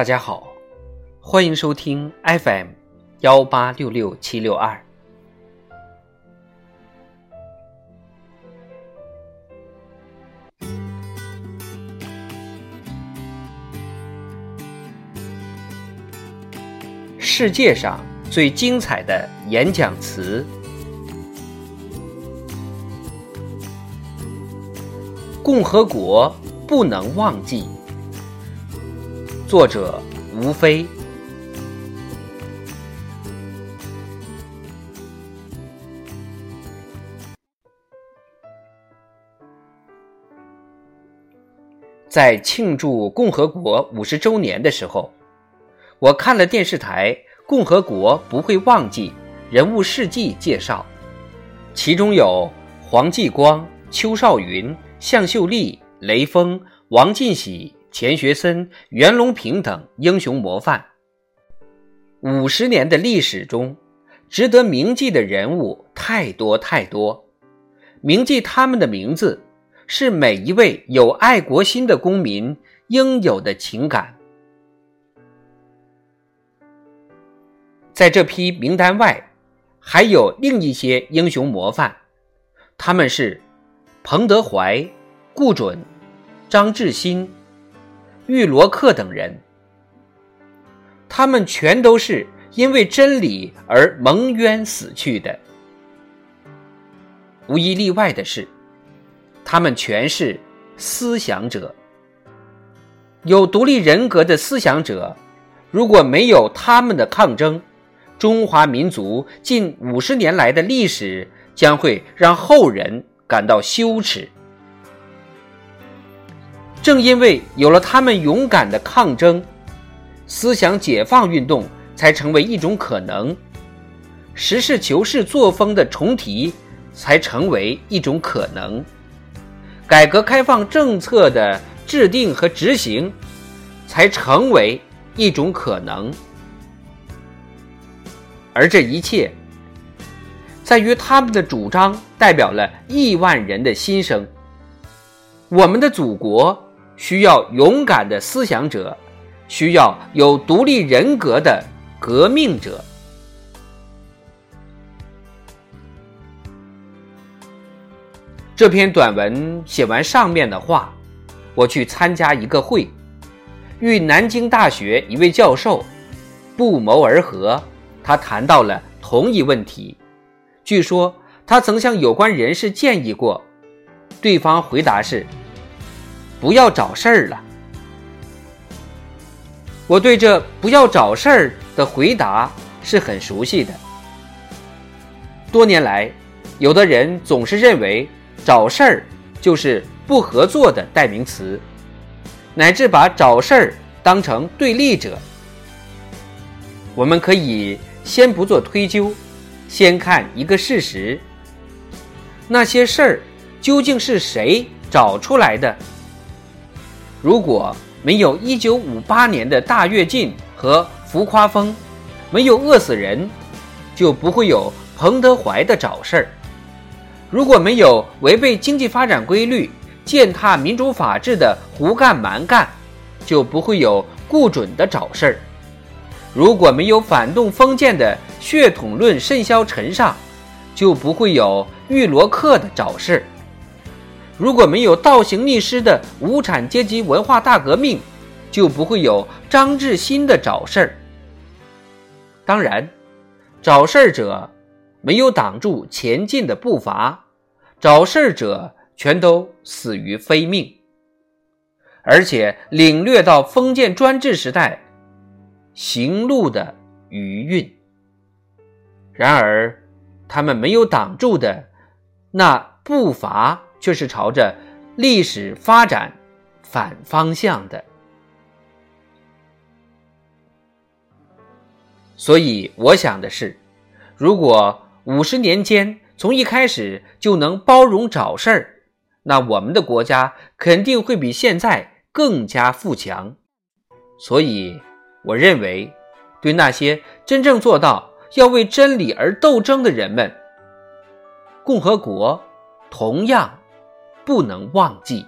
大家好，欢迎收听 FM 幺八六六七六二。世界上最精彩的演讲词，共和国不能忘记。作者吴飞。在庆祝共和国五十周年的时候，我看了电视台《共和国不会忘记》人物事迹介绍，其中有黄继光、邱少云、向秀丽、雷锋、王进喜。钱学森、袁隆平等英雄模范。五十年的历史中，值得铭记的人物太多太多。铭记他们的名字，是每一位有爱国心的公民应有的情感。在这批名单外，还有另一些英雄模范，他们是彭德怀、顾准、张志新。玉罗克等人，他们全都是因为真理而蒙冤死去的。无一例外的是，他们全是思想者，有独立人格的思想者。如果没有他们的抗争，中华民族近五十年来的历史将会让后人感到羞耻。正因为有了他们勇敢的抗争，思想解放运动才成为一种可能；实事求是作风的重提才成为一种可能；改革开放政策的制定和执行才成为一种可能。而这一切，在于他们的主张代表了亿万人的心声。我们的祖国。需要勇敢的思想者，需要有独立人格的革命者。这篇短文写完上面的话，我去参加一个会，与南京大学一位教授不谋而合。他谈到了同一问题，据说他曾向有关人士建议过，对方回答是。不要找事儿了。我对这“不要找事儿”的回答是很熟悉的。多年来，有的人总是认为“找事儿”就是不合作的代名词，乃至把找事儿当成对立者。我们可以先不做推究，先看一个事实：那些事儿究竟是谁找出来的？如果没有1958年的大跃进和浮夸风，没有饿死人，就不会有彭德怀的找事儿；如果没有违背经济发展规律、践踏民主法治的胡干蛮干，就不会有顾准的找事儿；如果没有反动封建的血统论甚嚣尘上，就不会有玉罗克的找事儿。如果没有倒行逆施的无产阶级文化大革命，就不会有张志新的找事儿。当然，找事儿者没有挡住前进的步伐，找事儿者全都死于非命，而且领略到封建专制时代行路的余韵。然而，他们没有挡住的那步伐。却是朝着历史发展反方向的，所以我想的是，如果五十年间从一开始就能包容找事儿，那我们的国家肯定会比现在更加富强。所以，我认为，对那些真正做到要为真理而斗争的人们，共和国同样。不能忘记。